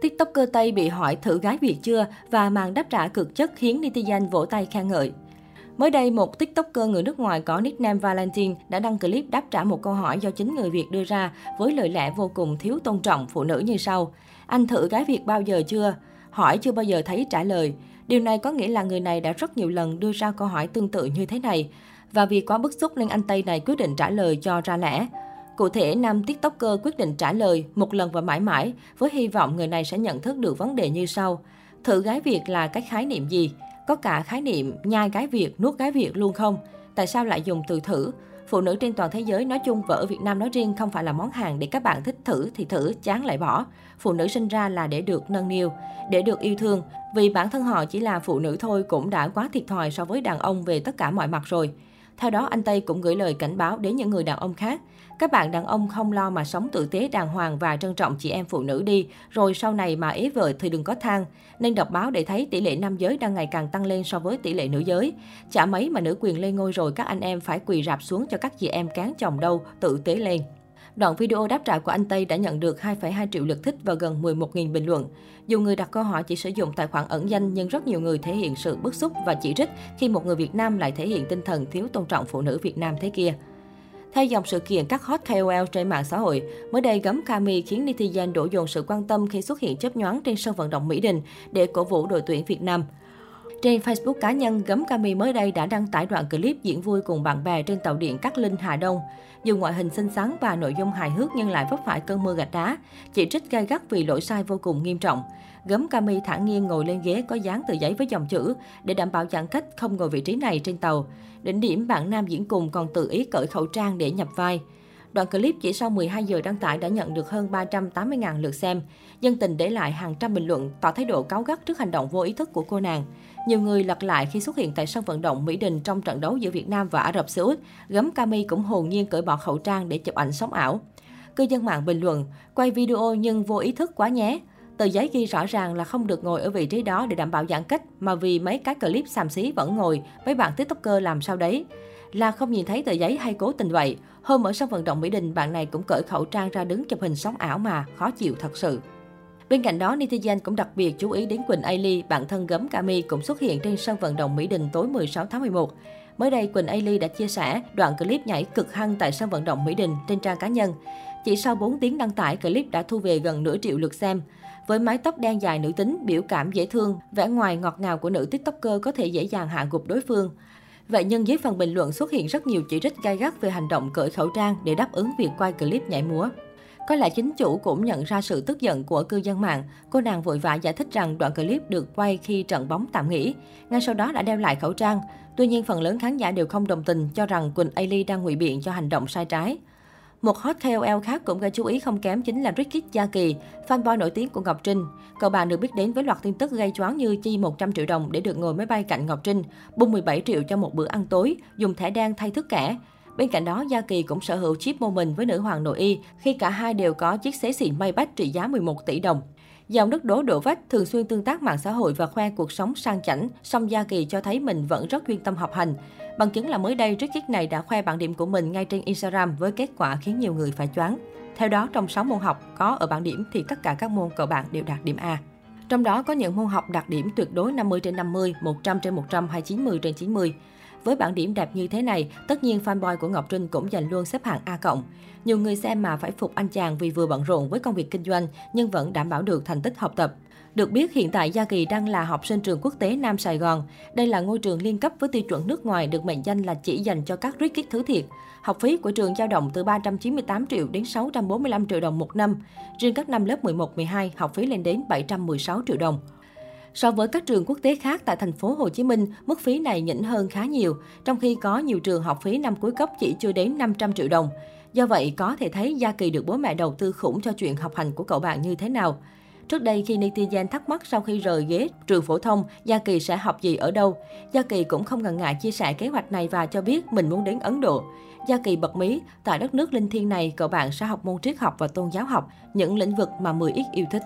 TikToker Tây bị hỏi thử gái Việt chưa và màn đáp trả cực chất khiến netizen vỗ tay khen ngợi. Mới đây, một TikToker người nước ngoài có nickname Valentine đã đăng clip đáp trả một câu hỏi do chính người Việt đưa ra với lời lẽ vô cùng thiếu tôn trọng phụ nữ như sau. Anh thử gái Việt bao giờ chưa? Hỏi chưa bao giờ thấy trả lời. Điều này có nghĩa là người này đã rất nhiều lần đưa ra câu hỏi tương tự như thế này. Và vì quá bức xúc nên anh Tây này quyết định trả lời cho ra lẽ. Cụ thể, nam TikToker quyết định trả lời một lần và mãi mãi, với hy vọng người này sẽ nhận thức được vấn đề như sau. Thử gái Việt là cái khái niệm gì? Có cả khái niệm nhai gái Việt, nuốt gái Việt luôn không? Tại sao lại dùng từ thử? Phụ nữ trên toàn thế giới nói chung và ở Việt Nam nói riêng không phải là món hàng để các bạn thích thử thì thử, chán lại bỏ. Phụ nữ sinh ra là để được nâng niu, để được yêu thương. Vì bản thân họ chỉ là phụ nữ thôi cũng đã quá thiệt thòi so với đàn ông về tất cả mọi mặt rồi. Theo đó, anh Tây cũng gửi lời cảnh báo đến những người đàn ông khác. Các bạn đàn ông không lo mà sống tử tế đàng hoàng và trân trọng chị em phụ nữ đi, rồi sau này mà ế vợ thì đừng có than. Nên đọc báo để thấy tỷ lệ nam giới đang ngày càng tăng lên so với tỷ lệ nữ giới. Chả mấy mà nữ quyền lên ngôi rồi các anh em phải quỳ rạp xuống cho các chị em cán chồng đâu, tự tế lên. Đoạn video đáp trả của anh Tây đã nhận được 2,2 triệu lượt thích và gần 11.000 bình luận. Dù người đặt câu hỏi chỉ sử dụng tài khoản ẩn danh nhưng rất nhiều người thể hiện sự bức xúc và chỉ trích khi một người Việt Nam lại thể hiện tinh thần thiếu tôn trọng phụ nữ Việt Nam thế kia. Theo dòng sự kiện các hot KOL trên mạng xã hội, mới đây gấm Kami khiến netizen đổ dồn sự quan tâm khi xuất hiện chớp nhoáng trên sân vận động Mỹ Đình để cổ vũ đội tuyển Việt Nam. Trên Facebook cá nhân, gấm Kami mới đây đã đăng tải đoạn clip diễn vui cùng bạn bè trên tàu điện Cát Linh Hà Đông. Dù ngoại hình xinh xắn và nội dung hài hước nhưng lại vấp phải cơn mưa gạch đá, chỉ trích gai gắt vì lỗi sai vô cùng nghiêm trọng. Gấm Kami thản nhiên ngồi lên ghế có dán tờ giấy với dòng chữ để đảm bảo giãn cách không ngồi vị trí này trên tàu. Đỉnh điểm bạn nam diễn cùng còn tự ý cởi khẩu trang để nhập vai. Đoạn clip chỉ sau 12 giờ đăng tải đã nhận được hơn 380.000 lượt xem. Dân tình để lại hàng trăm bình luận tỏ thái độ cáu gắt trước hành động vô ý thức của cô nàng. Nhiều người lật lại khi xuất hiện tại sân vận động Mỹ Đình trong trận đấu giữa Việt Nam và Ả Rập Xê Út. Gấm Cami cũng hồn nhiên cởi bỏ khẩu trang để chụp ảnh sống ảo. Cư dân mạng bình luận, quay video nhưng vô ý thức quá nhé. Tờ giấy ghi rõ ràng là không được ngồi ở vị trí đó để đảm bảo giãn cách, mà vì mấy cái clip xàm xí vẫn ngồi, mấy bạn tiktoker làm sao đấy. Là không nhìn thấy tờ giấy hay cố tình vậy. Hôm ở sân vận động Mỹ Đình, bạn này cũng cởi khẩu trang ra đứng chụp hình sống ảo mà, khó chịu thật sự. Bên cạnh đó, netizen cũng đặc biệt chú ý đến Quỳnh Ailey, bạn thân gấm Cami cũng xuất hiện trên sân vận động Mỹ Đình tối 16 tháng 11. Mới đây, Quỳnh Ailey đã chia sẻ đoạn clip nhảy cực hăng tại sân vận động Mỹ Đình trên trang cá nhân. Chỉ sau 4 tiếng đăng tải, clip đã thu về gần nửa triệu lượt xem. Với mái tóc đen dài nữ tính, biểu cảm dễ thương, vẻ ngoài ngọt ngào của nữ tiktoker có thể dễ dàng hạ gục đối phương. Vậy nhưng dưới phần bình luận xuất hiện rất nhiều chỉ trích gai gắt về hành động cởi khẩu trang để đáp ứng việc quay clip nhảy múa. Có lẽ chính chủ cũng nhận ra sự tức giận của cư dân mạng. Cô nàng vội vã giải thích rằng đoạn clip được quay khi trận bóng tạm nghỉ. Ngay sau đó đã đeo lại khẩu trang. Tuy nhiên, phần lớn khán giả đều không đồng tình cho rằng Quỳnh Ailey đang ngụy biện cho hành động sai trái. Một hot KOL khác cũng gây chú ý không kém chính là Ricky Gia Kỳ, fanboy nổi tiếng của Ngọc Trinh. Cậu bạn được biết đến với loạt tin tức gây choáng như chi 100 triệu đồng để được ngồi máy bay cạnh Ngọc Trinh, bung 17 triệu cho một bữa ăn tối, dùng thẻ đen thay thức kẻ. Bên cạnh đó, Gia Kỳ cũng sở hữu chip moment với nữ hoàng nội y khi cả hai đều có chiếc xế xịn Maybach trị giá 11 tỷ đồng. Dòng đất đố đổ vách thường xuyên tương tác mạng xã hội và khoe cuộc sống sang chảnh, song Gia Kỳ cho thấy mình vẫn rất chuyên tâm học hành. Bằng chứng là mới đây, Ricky này đã khoe bảng điểm của mình ngay trên Instagram với kết quả khiến nhiều người phải choáng. Theo đó, trong 6 môn học có ở bảng điểm thì tất cả các môn cậu bạn đều đạt điểm A. Trong đó có những môn học đạt điểm tuyệt đối 50 trên 50, 100 trên 100 hay 90 trên 90. Với bảng điểm đẹp như thế này, tất nhiên fanboy của Ngọc Trinh cũng giành luôn xếp hạng A cộng. Nhiều người xem mà phải phục anh chàng vì vừa bận rộn với công việc kinh doanh nhưng vẫn đảm bảo được thành tích học tập. Được biết, hiện tại Gia Kỳ đang là học sinh trường quốc tế Nam Sài Gòn. Đây là ngôi trường liên cấp với tiêu chuẩn nước ngoài được mệnh danh là chỉ dành cho các rít kích thứ thiệt. Học phí của trường dao động từ 398 triệu đến 645 triệu đồng một năm. Riêng các năm lớp 11, 12, học phí lên đến 716 triệu đồng. So với các trường quốc tế khác tại thành phố Hồ Chí Minh, mức phí này nhỉnh hơn khá nhiều, trong khi có nhiều trường học phí năm cuối cấp chỉ chưa đến 500 triệu đồng. Do vậy, có thể thấy Gia Kỳ được bố mẹ đầu tư khủng cho chuyện học hành của cậu bạn như thế nào. Trước đây khi netizen thắc mắc sau khi rời ghế trường phổ thông, Gia Kỳ sẽ học gì ở đâu, Gia Kỳ cũng không ngần ngại chia sẻ kế hoạch này và cho biết mình muốn đến Ấn Độ. Gia Kỳ bật mí, tại đất nước linh thiêng này, cậu bạn sẽ học môn triết học và tôn giáo học, những lĩnh vực mà 10 ít yêu thích.